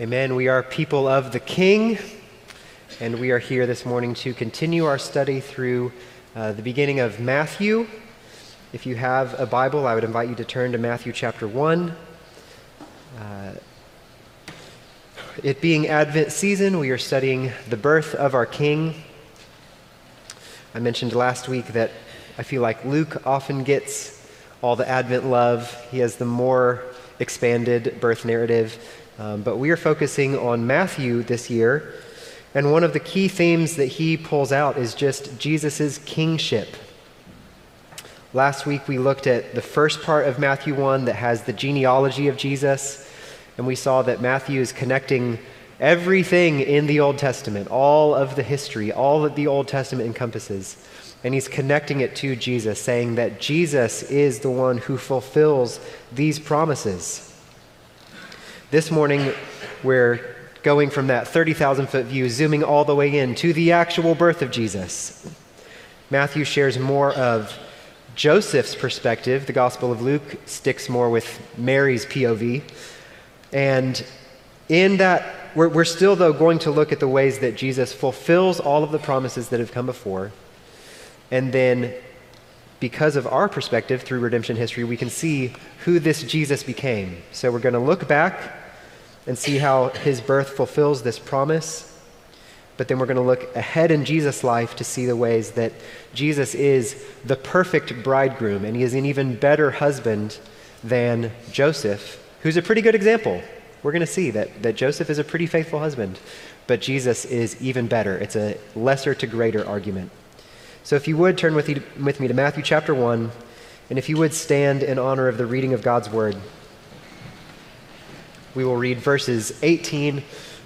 Amen. We are people of the King, and we are here this morning to continue our study through uh, the beginning of Matthew. If you have a Bible, I would invite you to turn to Matthew chapter 1. Uh, it being Advent season, we are studying the birth of our King. I mentioned last week that I feel like Luke often gets all the Advent love. He has the more expanded birth narrative. Um, but we are focusing on Matthew this year, and one of the key themes that he pulls out is just Jesus' kingship. Last week we looked at the first part of Matthew 1 that has the genealogy of Jesus, and we saw that Matthew is connecting everything in the Old Testament, all of the history, all that the Old Testament encompasses. And he's connecting it to Jesus, saying that Jesus is the one who fulfills these promises. This morning, we're going from that 30,000 foot view, zooming all the way in to the actual birth of Jesus. Matthew shares more of Joseph's perspective. The Gospel of Luke sticks more with Mary's POV. And in that, we're, we're still, though, going to look at the ways that Jesus fulfills all of the promises that have come before. And then because of our perspective through redemption history, we can see who this Jesus became. So we're going to look back and see how his birth fulfills this promise. But then we're going to look ahead in Jesus' life to see the ways that Jesus is the perfect bridegroom, and he is an even better husband than Joseph, who's a pretty good example. We're going to see that, that Joseph is a pretty faithful husband, but Jesus is even better. It's a lesser to greater argument. So if you would turn with, with me to Matthew chapter 1, and if you would stand in honor of the reading of God's word. We will read verses 18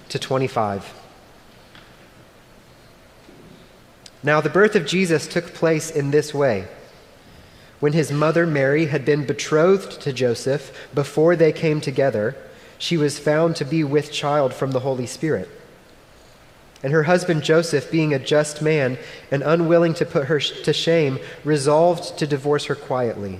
to 25. Now, the birth of Jesus took place in this way. When his mother Mary had been betrothed to Joseph before they came together, she was found to be with child from the Holy Spirit. And her husband Joseph, being a just man and unwilling to put her to shame, resolved to divorce her quietly.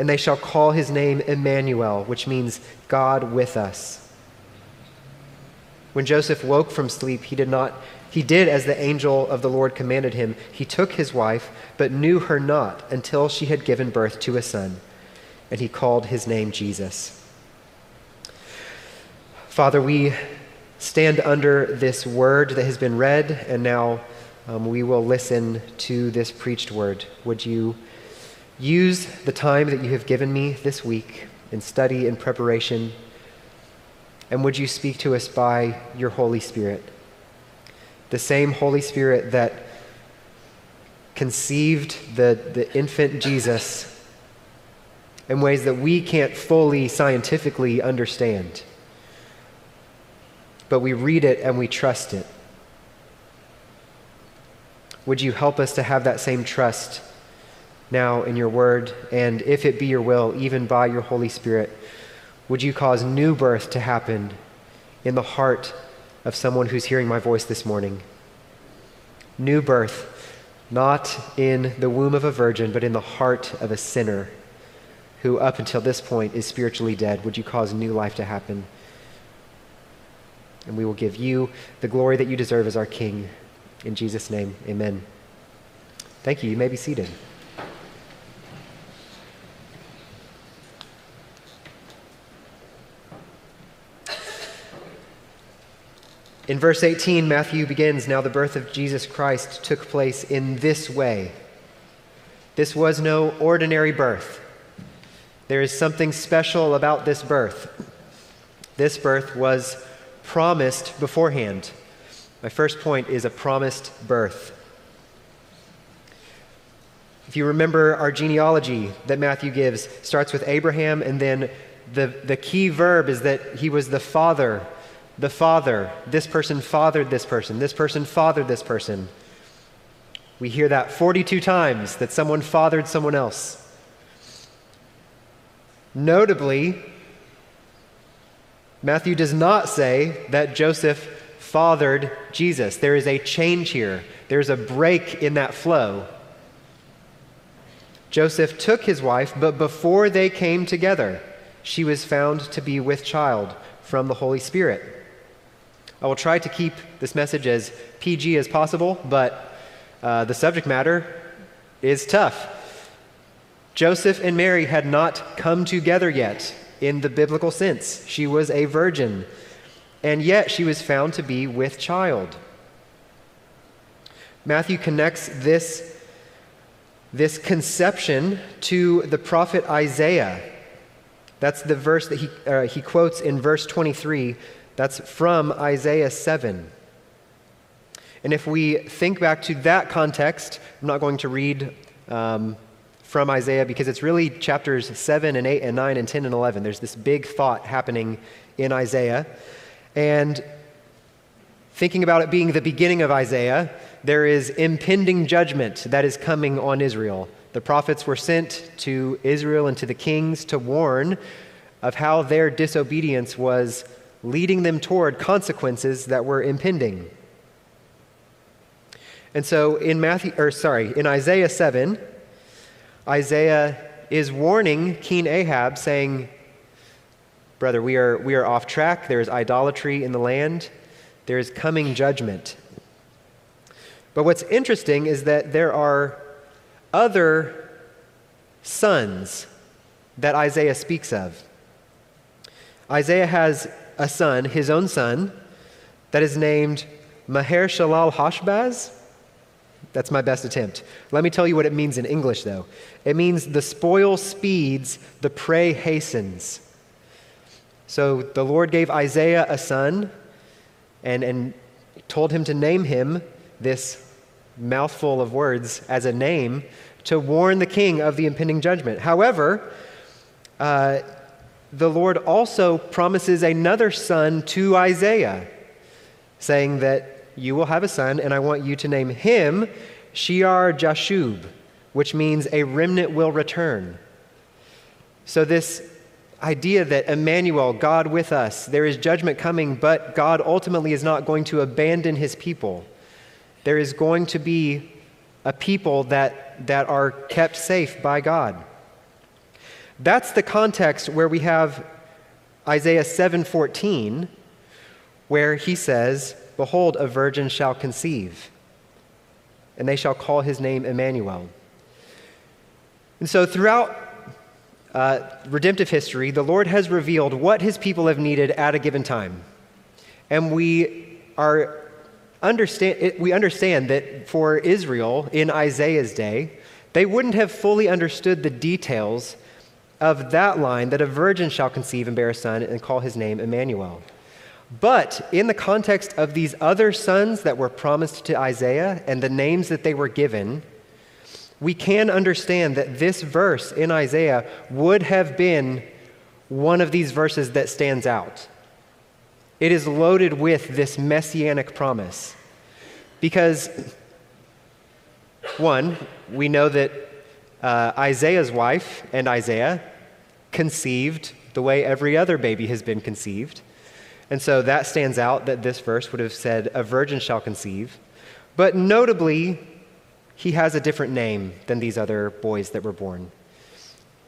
and they shall call his name Emmanuel, which means God with us. When Joseph woke from sleep, he did not he did as the angel of the Lord commanded him. He took his wife, but knew her not until she had given birth to a son, and he called his name Jesus. Father, we stand under this word that has been read, and now um, we will listen to this preached word. Would you Use the time that you have given me this week in study and preparation. And would you speak to us by your Holy Spirit? The same Holy Spirit that conceived the, the infant Jesus in ways that we can't fully scientifically understand. But we read it and we trust it. Would you help us to have that same trust? Now in your word, and if it be your will, even by your Holy Spirit, would you cause new birth to happen in the heart of someone who's hearing my voice this morning? New birth, not in the womb of a virgin, but in the heart of a sinner who, up until this point, is spiritually dead. Would you cause new life to happen? And we will give you the glory that you deserve as our King. In Jesus' name, amen. Thank you. You may be seated. In verse 18, Matthew begins Now the birth of Jesus Christ took place in this way. This was no ordinary birth. There is something special about this birth. This birth was promised beforehand. My first point is a promised birth. If you remember our genealogy that Matthew gives, starts with Abraham and then the, the key verb is that he was the father, the father. This person fathered this person. This person fathered this person. We hear that 42 times that someone fathered someone else. Notably, Matthew does not say that Joseph fathered Jesus. There is a change here, there's a break in that flow. Joseph took his wife, but before they came together, she was found to be with child from the Holy Spirit. I will try to keep this message as PG as possible, but uh, the subject matter is tough. Joseph and Mary had not come together yet in the biblical sense. She was a virgin, and yet she was found to be with child. Matthew connects this, this conception to the prophet Isaiah. That's the verse that he, uh, he quotes in verse 23. That's from Isaiah 7. And if we think back to that context, I'm not going to read um, from Isaiah because it's really chapters 7 and 8 and 9 and 10 and 11. There's this big thought happening in Isaiah. And thinking about it being the beginning of Isaiah, there is impending judgment that is coming on Israel. The prophets were sent to Israel and to the kings to warn of how their disobedience was leading them toward consequences that were impending. And so in Matthew or sorry, in Isaiah 7, Isaiah is warning King Ahaz, saying, Brother, we are, we are off track. There is idolatry in the land. There is coming judgment. But what's interesting is that there are other sons that Isaiah speaks of. Isaiah has a son, his own son, that is named Maher Shalal Hashbaz. That's my best attempt. Let me tell you what it means in English, though. It means the spoil speeds, the prey hastens. So the Lord gave Isaiah a son and, and told him to name him this mouthful of words as a name to warn the king of the impending judgment. However, uh, the Lord also promises another son to Isaiah, saying that you will have a son, and I want you to name him Shear Jashub, which means a remnant will return. So, this idea that Emmanuel, God with us, there is judgment coming, but God ultimately is not going to abandon his people. There is going to be a people that, that are kept safe by God. That's the context where we have Isaiah 7:14 where he says, Behold, a virgin shall conceive, and they shall call his name Emmanuel. And so, throughout uh, redemptive history, the Lord has revealed what his people have needed at a given time. And we are understand, we understand that for Israel in Isaiah's day, they wouldn't have fully understood the details of that line that a virgin shall conceive and bear a son and call his name Emmanuel. But in the context of these other sons that were promised to Isaiah and the names that they were given, we can understand that this verse in Isaiah would have been one of these verses that stands out. It is loaded with this messianic promise. Because, one, we know that uh, Isaiah's wife and Isaiah conceived the way every other baby has been conceived. And so that stands out that this verse would have said, A virgin shall conceive. But notably, he has a different name than these other boys that were born.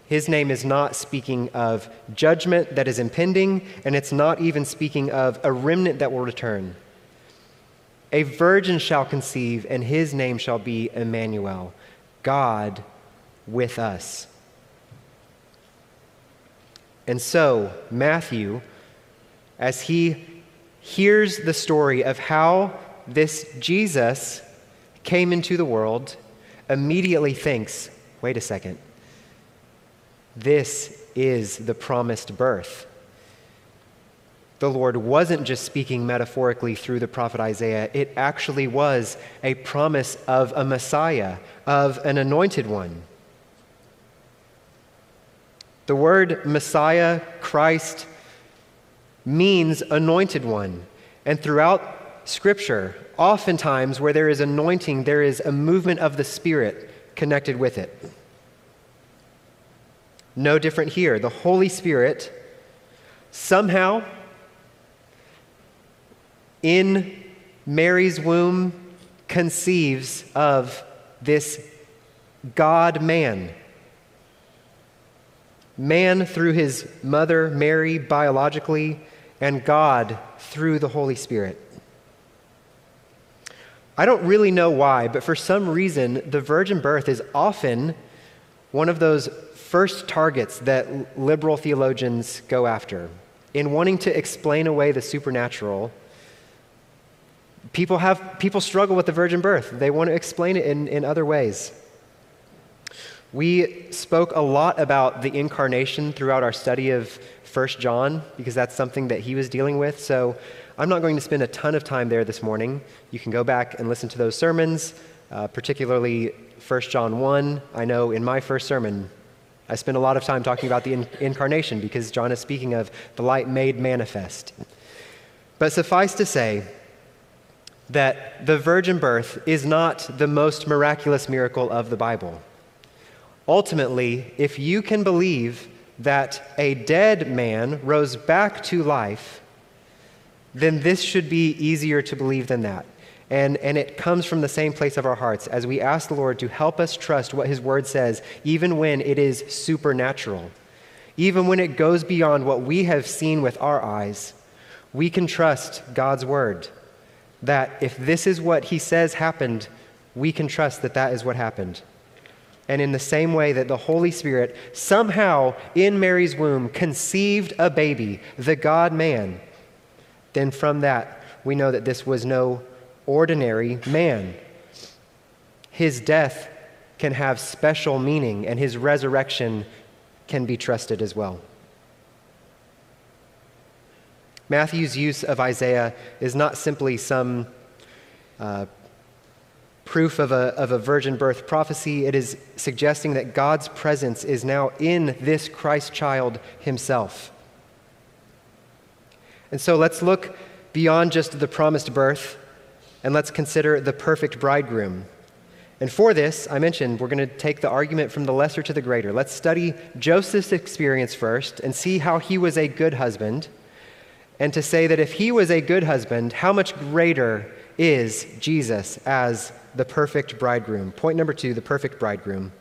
His name is not speaking of judgment that is impending, and it's not even speaking of a remnant that will return. A virgin shall conceive, and his name shall be Emmanuel, God with us. And so, Matthew as he hears the story of how this Jesus came into the world, immediately thinks, wait a second, this is the promised birth. The Lord wasn't just speaking metaphorically through the prophet Isaiah, it actually was a promise of a Messiah, of an anointed one. The word Messiah, Christ, means anointed one. And throughout Scripture, oftentimes where there is anointing, there is a movement of the Spirit connected with it. No different here. The Holy Spirit somehow in Mary's womb conceives of this God man. Man through his mother, Mary, biologically, and God through the Holy Spirit. I don't really know why, but for some reason, the virgin birth is often one of those first targets that liberal theologians go after. In wanting to explain away the supernatural, people, have, people struggle with the virgin birth. They want to explain it in, in other ways. We spoke a lot about the incarnation throughout our study of 1 John because that's something that he was dealing with. So I'm not going to spend a ton of time there this morning. You can go back and listen to those sermons, uh, particularly 1 John 1. I know in my first sermon, I spent a lot of time talking about the in- incarnation because John is speaking of the light made manifest. But suffice to say that the virgin birth is not the most miraculous miracle of the Bible. Ultimately, if you can believe that a dead man rose back to life, then this should be easier to believe than that. And, and it comes from the same place of our hearts as we ask the Lord to help us trust what His Word says, even when it is supernatural. Even when it goes beyond what we have seen with our eyes, we can trust God's Word. That if this is what He says happened, we can trust that that is what happened. And in the same way that the Holy Spirit somehow in Mary's womb conceived a baby, the God man, then from that we know that this was no ordinary man. His death can have special meaning, and his resurrection can be trusted as well. Matthew's use of Isaiah is not simply some uh, proof of a, of a virgin birth prophecy. It is suggesting that God's presence is now in this Christ child himself. And so let's look beyond just the promised birth and let's consider the perfect bridegroom. And for this, I mentioned we're going to take the argument from the lesser to the greater. Let's study Joseph's experience first and see how he was a good husband. And to say that if he was a good husband, how much greater is Jesus as the perfect bridegroom. Point number two the perfect bridegroom.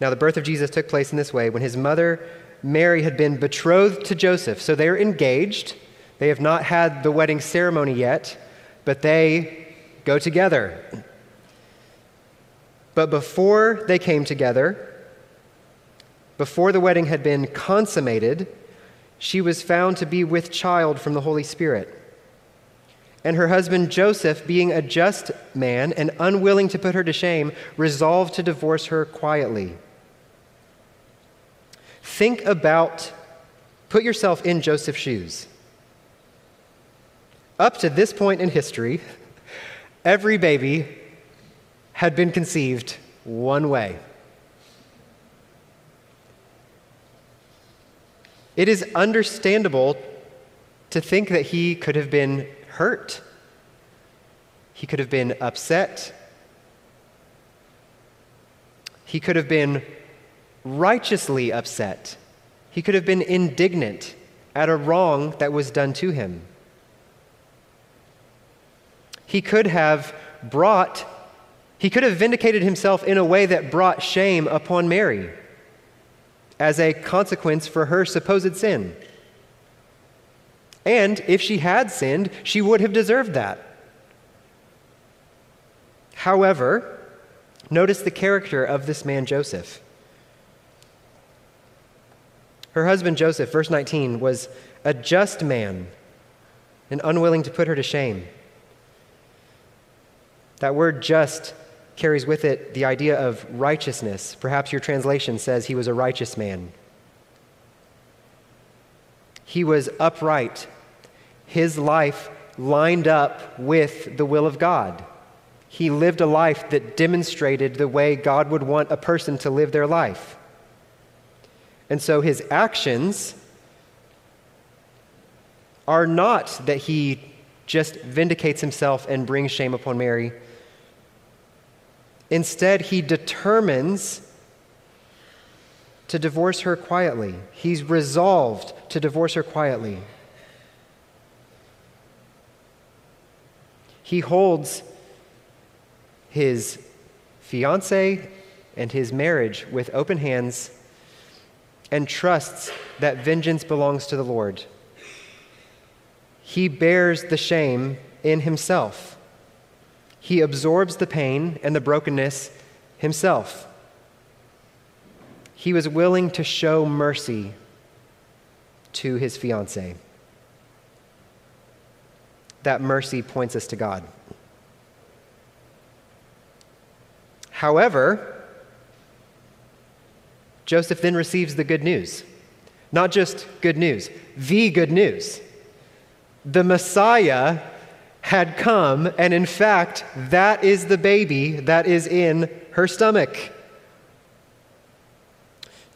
Now, the birth of Jesus took place in this way when his mother, Mary, had been betrothed to Joseph. So they're engaged. They have not had the wedding ceremony yet, but they go together. But before they came together, before the wedding had been consummated, she was found to be with child from the Holy Spirit. And her husband Joseph, being a just man and unwilling to put her to shame, resolved to divorce her quietly. Think about, put yourself in Joseph's shoes. Up to this point in history, every baby had been conceived one way. It is understandable to think that he could have been hurt. He could have been upset. He could have been righteously upset. He could have been indignant at a wrong that was done to him. He could have brought, he could have vindicated himself in a way that brought shame upon Mary as a consequence for her supposed sin. And if she had sinned, she would have deserved that. However, notice the character of this man Joseph. Her husband Joseph, verse 19, was a just man and unwilling to put her to shame. That word just carries with it the idea of righteousness. Perhaps your translation says he was a righteous man. He was upright. His life lined up with the will of God. he lived a life that demonstrated the way God would want a person to live their life. And so his actions are not that he just vindicates himself and brings shame upon Mary. Instead, he determines to divorce her quietly. He's resolved to divorce her quietly. He holds his fiance and his marriage with open hands and trusts that vengeance belongs to the Lord. He bears the shame in himself. He absorbs the pain and the brokenness himself. He was willing to show mercy to his fiancee. That mercy points us to God. However, Joseph then receives the good news. Not just good news, the good news the Messiah had come, and in fact, that is the baby that is in her stomach.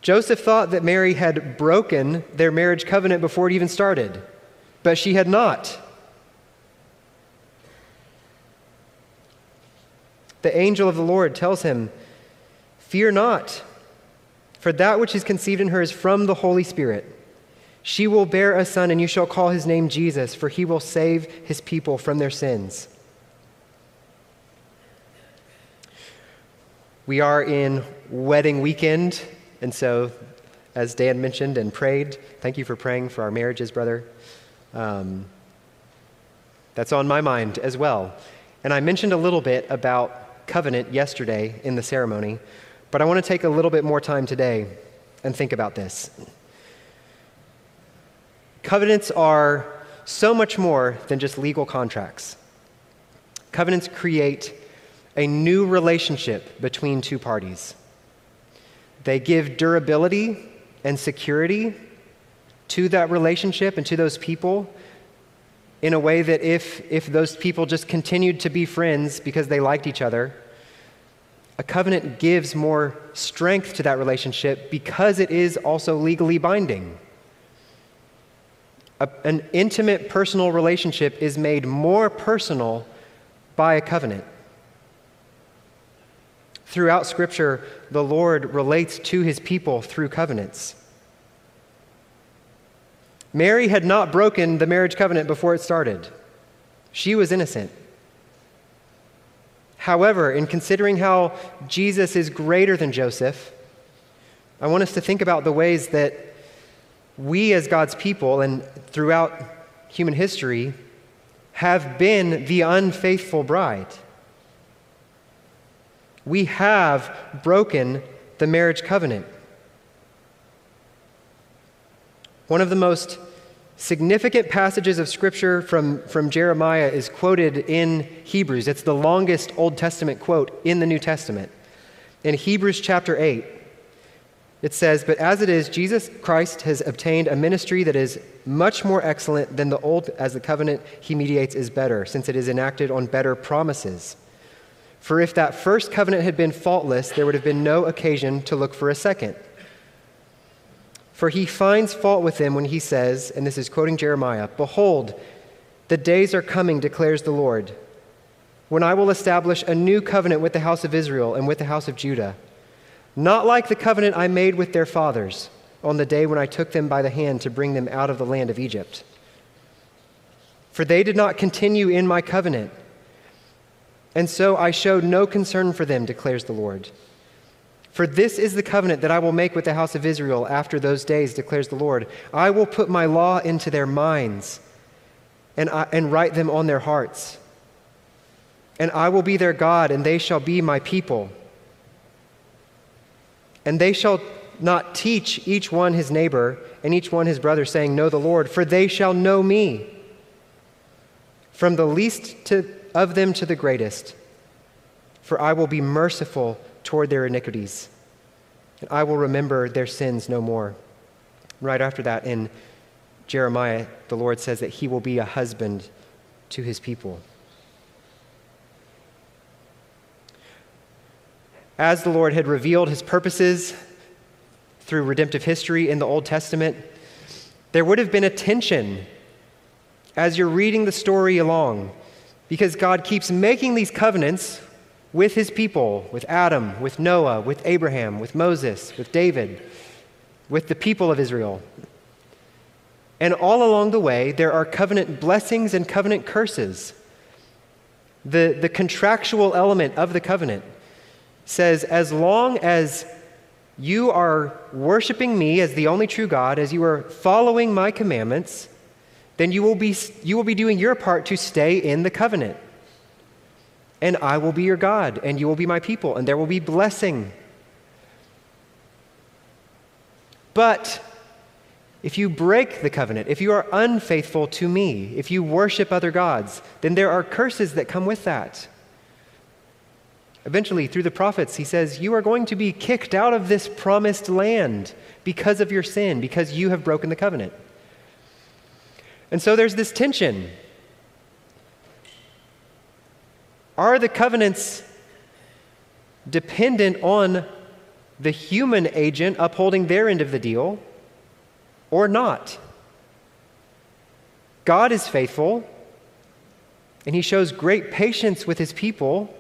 Joseph thought that Mary had broken their marriage covenant before it even started, but she had not. The angel of the Lord tells him, Fear not, for that which is conceived in her is from the Holy Spirit. She will bear a son, and you shall call his name Jesus, for he will save his people from their sins. We are in wedding weekend, and so, as Dan mentioned and prayed, thank you for praying for our marriages, brother. Um, that's on my mind as well. And I mentioned a little bit about covenant yesterday in the ceremony, but I want to take a little bit more time today and think about this. Covenants are so much more than just legal contracts. Covenants create a new relationship between two parties. They give durability and security to that relationship and to those people in a way that if, if those people just continued to be friends because they liked each other, a covenant gives more strength to that relationship because it is also legally binding a, an intimate personal relationship is made more personal by a covenant. Throughout Scripture, the Lord relates to his people through covenants. Mary had not broken the marriage covenant before it started, she was innocent. However, in considering how Jesus is greater than Joseph, I want us to think about the ways that we as God's people and throughout human history have been the unfaithful bride. We have broken the marriage covenant. One of the most significant passages of Scripture from, from Jeremiah is quoted in Hebrews. It's the longest Old Testament quote in the New Testament. In Hebrews chapter 8, it says, But as it is, Jesus Christ has obtained a ministry that is much more excellent than the old, as the covenant he mediates is better, since it is enacted on better promises. For if that first covenant had been faultless, there would have been no occasion to look for a second. For he finds fault with them when he says, and this is quoting Jeremiah Behold, the days are coming, declares the Lord, when I will establish a new covenant with the house of Israel and with the house of Judah not like the covenant I made with their fathers on the day when I took them by the hand to bring them out of the land of Egypt. For they did not continue in my covenant, and so I showed no concern for them, declares the Lord. For this is the covenant that I will make with the house of Israel after those days, declares the Lord. I will put my law into their minds and, I, and write them on their hearts. And I will be their God, and they shall be my people. And they shall not teach each one his neighbor and each one his brother, saying, Know the Lord, for they shall know me, from the least to, of them to the greatest. For I will be merciful toward their iniquities, and I will remember their sins no more. Right after that, in Jeremiah, the Lord says that he will be a husband to his people. as the Lord had revealed his purposes through redemptive history in the Old Testament, there would have been a tension as you're reading the story along because God keeps making these covenants with his people, with Adam, with Noah, with Abraham, with Moses, with David, with the people of Israel. And all along the way, there are covenant blessings and covenant curses. The, the contractual element of the covenant says, as long as you are worshiping me as the only true God, as you are following my commandments, then you will be, you will be doing your part to stay in the covenant. And I will be your God, and you will be my people, and there will be blessing. But if you break the covenant, if you are unfaithful to me, if you worship other gods, then there are curses that come with that. Eventually, through the prophets, he says, You are going to be kicked out of this promised land because of your sin, because you have broken the covenant. And so there's this tension. Are the covenants dependent on the human agent upholding their end of the deal or not? God is faithful, and he shows great patience with his people.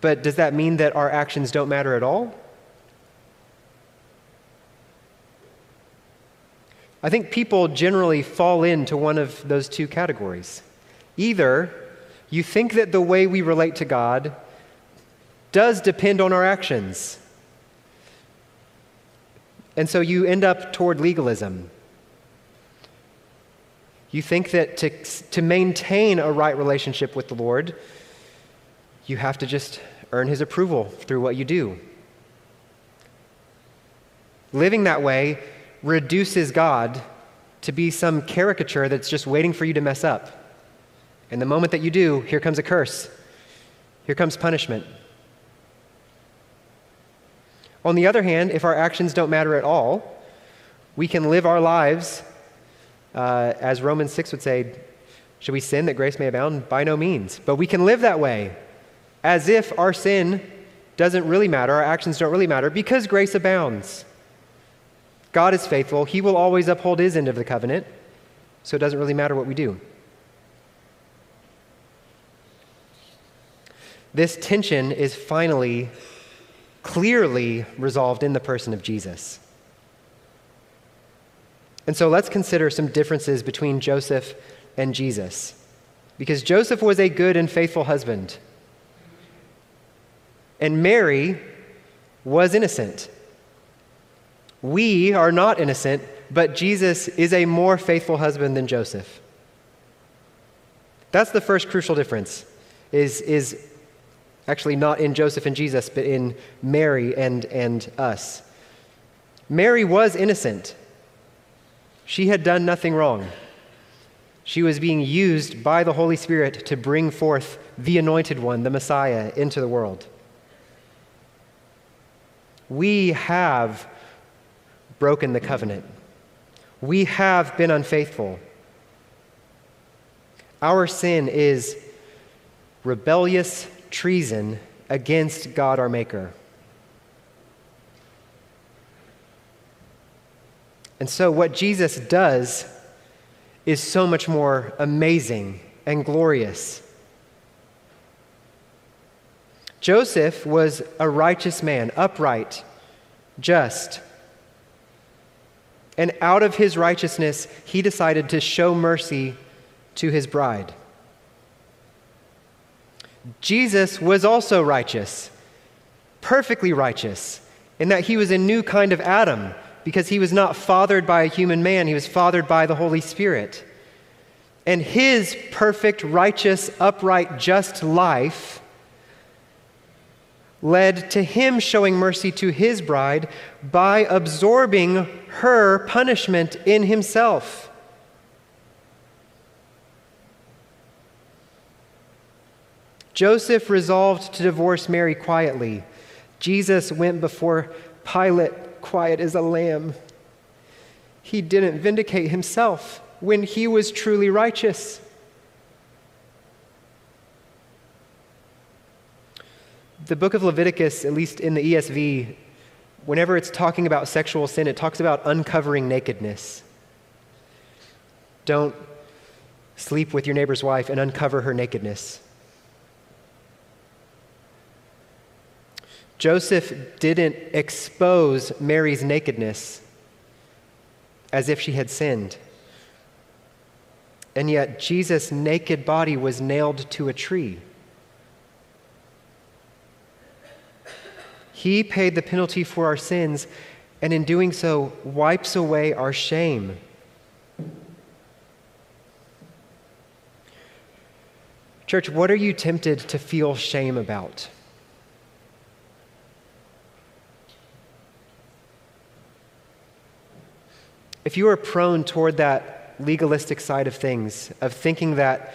But does that mean that our actions don't matter at all? I think people generally fall into one of those two categories. Either you think that the way we relate to God does depend on our actions, and so you end up toward legalism. You think that to, to maintain a right relationship with the Lord, you have to just earn his approval through what you do. Living that way reduces God to be some caricature that's just waiting for you to mess up. And the moment that you do, here comes a curse, here comes punishment. On the other hand, if our actions don't matter at all, we can live our lives, uh, as Romans 6 would say, should we sin that grace may abound? By no means. But we can live that way, as if our sin doesn't really matter, our actions don't really matter, because grace abounds. God is faithful. He will always uphold his end of the covenant, so it doesn't really matter what we do. This tension is finally, clearly resolved in the person of Jesus. And so let's consider some differences between Joseph and Jesus. Because Joseph was a good and faithful husband, and Mary was innocent. We are not innocent, but Jesus is a more faithful husband than Joseph. That's the first crucial difference, is, is actually not in Joseph and Jesus, but in Mary and, and us. Mary was innocent. She had done nothing wrong. She was being used by the Holy Spirit to bring forth the anointed one, the Messiah, into the world. We have broken the covenant. We have been unfaithful. Our sin is rebellious treason against God our Maker. And so, what Jesus does is so much more amazing and glorious. Joseph was a righteous man, upright, just. And out of his righteousness, he decided to show mercy to his bride. Jesus was also righteous, perfectly righteous, in that he was a new kind of Adam because he was not fathered by a human man, he was fathered by the Holy Spirit. And his perfect, righteous, upright, just life led to him showing mercy to his bride by absorbing her punishment in himself. Joseph resolved to divorce Mary quietly. Jesus went before Pilate quiet as a lamb. He didn't vindicate himself when he was truly righteous. The book of Leviticus, at least in the ESV, whenever it's talking about sexual sin, it talks about uncovering nakedness. Don't sleep with your neighbor's wife and uncover her nakedness. Joseph didn't expose Mary's nakedness as if she had sinned. And yet, Jesus' naked body was nailed to a tree. He paid the penalty for our sins, and in doing so, wipes away our shame. Church, what are you tempted to feel shame about? If you are prone toward that legalistic side of things, of thinking that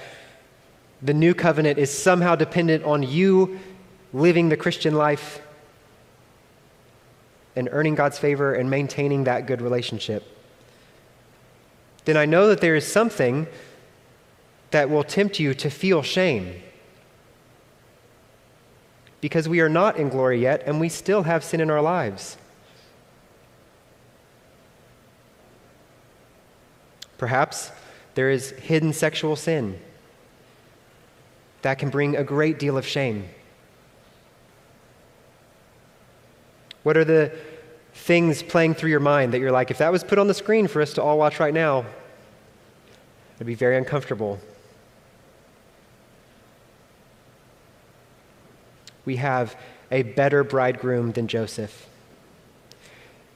the new covenant is somehow dependent on you living the Christian life and earning God's favor and maintaining that good relationship, then I know that there is something that will tempt you to feel shame. Because we are not in glory yet and we still have sin in our lives. Perhaps there is hidden sexual sin that can bring a great deal of shame. What are the things playing through your mind that you're like, if that was put on the screen for us to all watch right now, it'd be very uncomfortable. We have a better bridegroom than Joseph.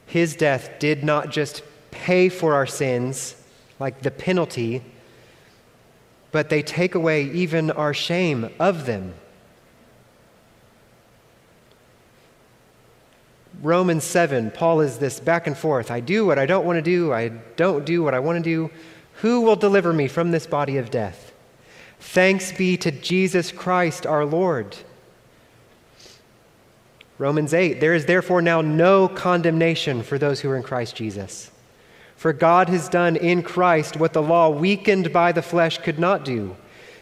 His death did not just pay for our sins, like the penalty, but they take away even our shame of them. Romans 7, Paul is this back and forth. I do what I don't want to do. I don't do what I want to do. Who will deliver me from this body of death? Thanks be to Jesus Christ our Lord. Romans 8, there is therefore now no condemnation for those who are in Christ Jesus. For God has done in Christ what the law, weakened by the flesh, could not do.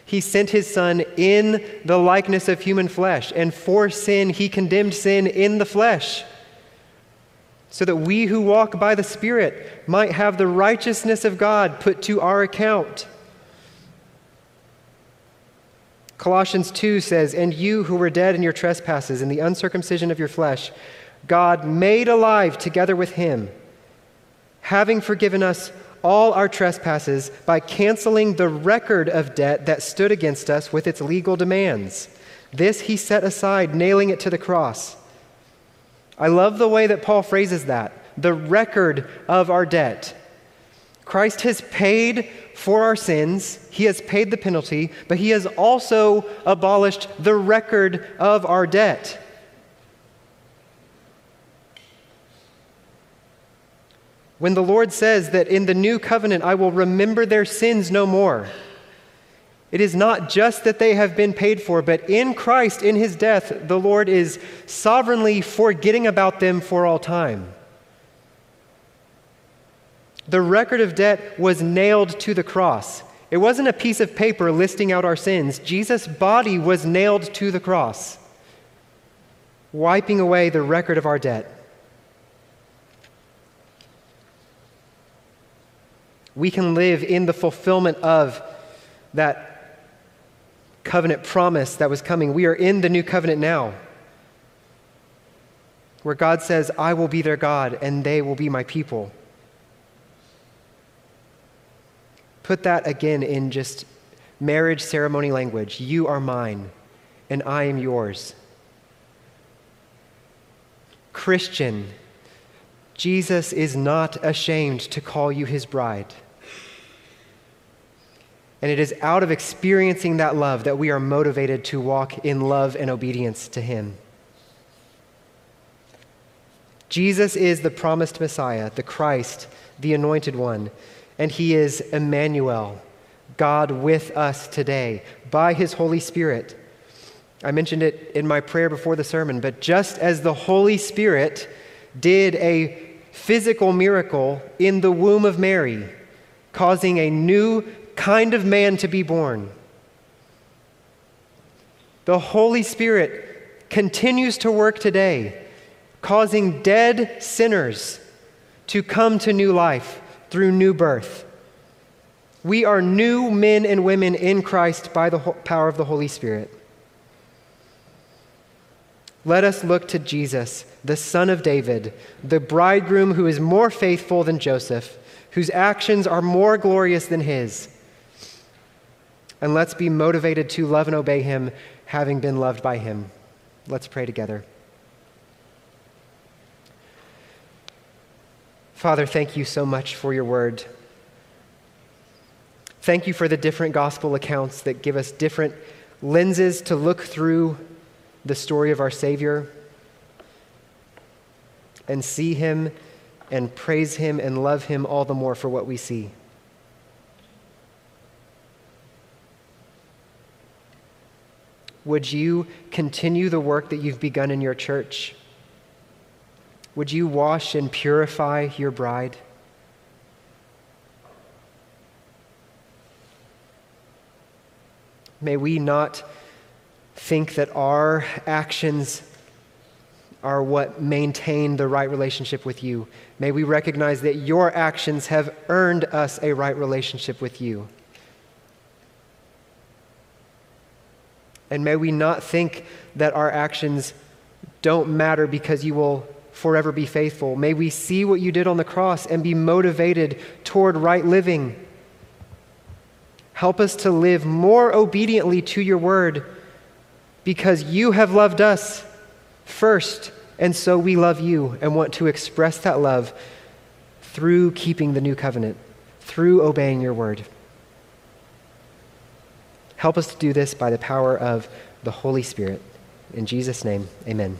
He sent his Son in the likeness of human flesh, and for sin, he condemned sin in the flesh so that we who walk by the Spirit might have the righteousness of God put to our account. Colossians 2 says, And you who were dead in your trespasses and the uncircumcision of your flesh, God made alive together with him, having forgiven us all our trespasses by canceling the record of debt that stood against us with its legal demands. This he set aside, nailing it to the cross. I love the way that Paul phrases that the record of our debt. Christ has paid for our sins, He has paid the penalty, but He has also abolished the record of our debt. When the Lord says that in the new covenant I will remember their sins no more, it is not just that they have been paid for, but in Christ, in his death, the Lord is sovereignly forgetting about them for all time. The record of debt was nailed to the cross. It wasn't a piece of paper listing out our sins. Jesus' body was nailed to the cross, wiping away the record of our debt. We can live in the fulfillment of that covenant promise that was coming. We are in the new covenant now, where God says, I will be their God and they will be my people. Put that again in just marriage ceremony language. You are mine and I am yours. Christian, Jesus is not ashamed to call you his bride. And it is out of experiencing that love that we are motivated to walk in love and obedience to Him. Jesus is the promised Messiah, the Christ, the anointed one, and He is Emmanuel, God with us today by His Holy Spirit. I mentioned it in my prayer before the sermon, but just as the Holy Spirit did a physical miracle in the womb of Mary, causing a new kind of man to be born. The Holy Spirit continues to work today, causing dead sinners to come to new life through new birth. We are new men and women in Christ by the power of the Holy Spirit. Let us look to Jesus, the Son of David, the bridegroom who is more faithful than Joseph, whose actions are more glorious than his. And let's be motivated to love and obey him, having been loved by him. Let's pray together. Father, thank you so much for your word. Thank you for the different gospel accounts that give us different lenses to look through the story of our Savior and see Him and praise Him and love Him all the more for what we see. Would you continue the work that you've begun in your church? Would you wash and purify your bride? May we not think that our actions are what maintain the right relationship with you. May we recognize that your actions have earned us a right relationship with you. And may we not think that our actions don't matter because you will forever be faithful. May we see what you did on the cross and be motivated toward right living. Help us to live more obediently to your word because you have loved us first, and so we love you and want to express that love through keeping the new covenant, through obeying your word. Help us to do this by the power of the Holy Spirit. In Jesus' name, amen.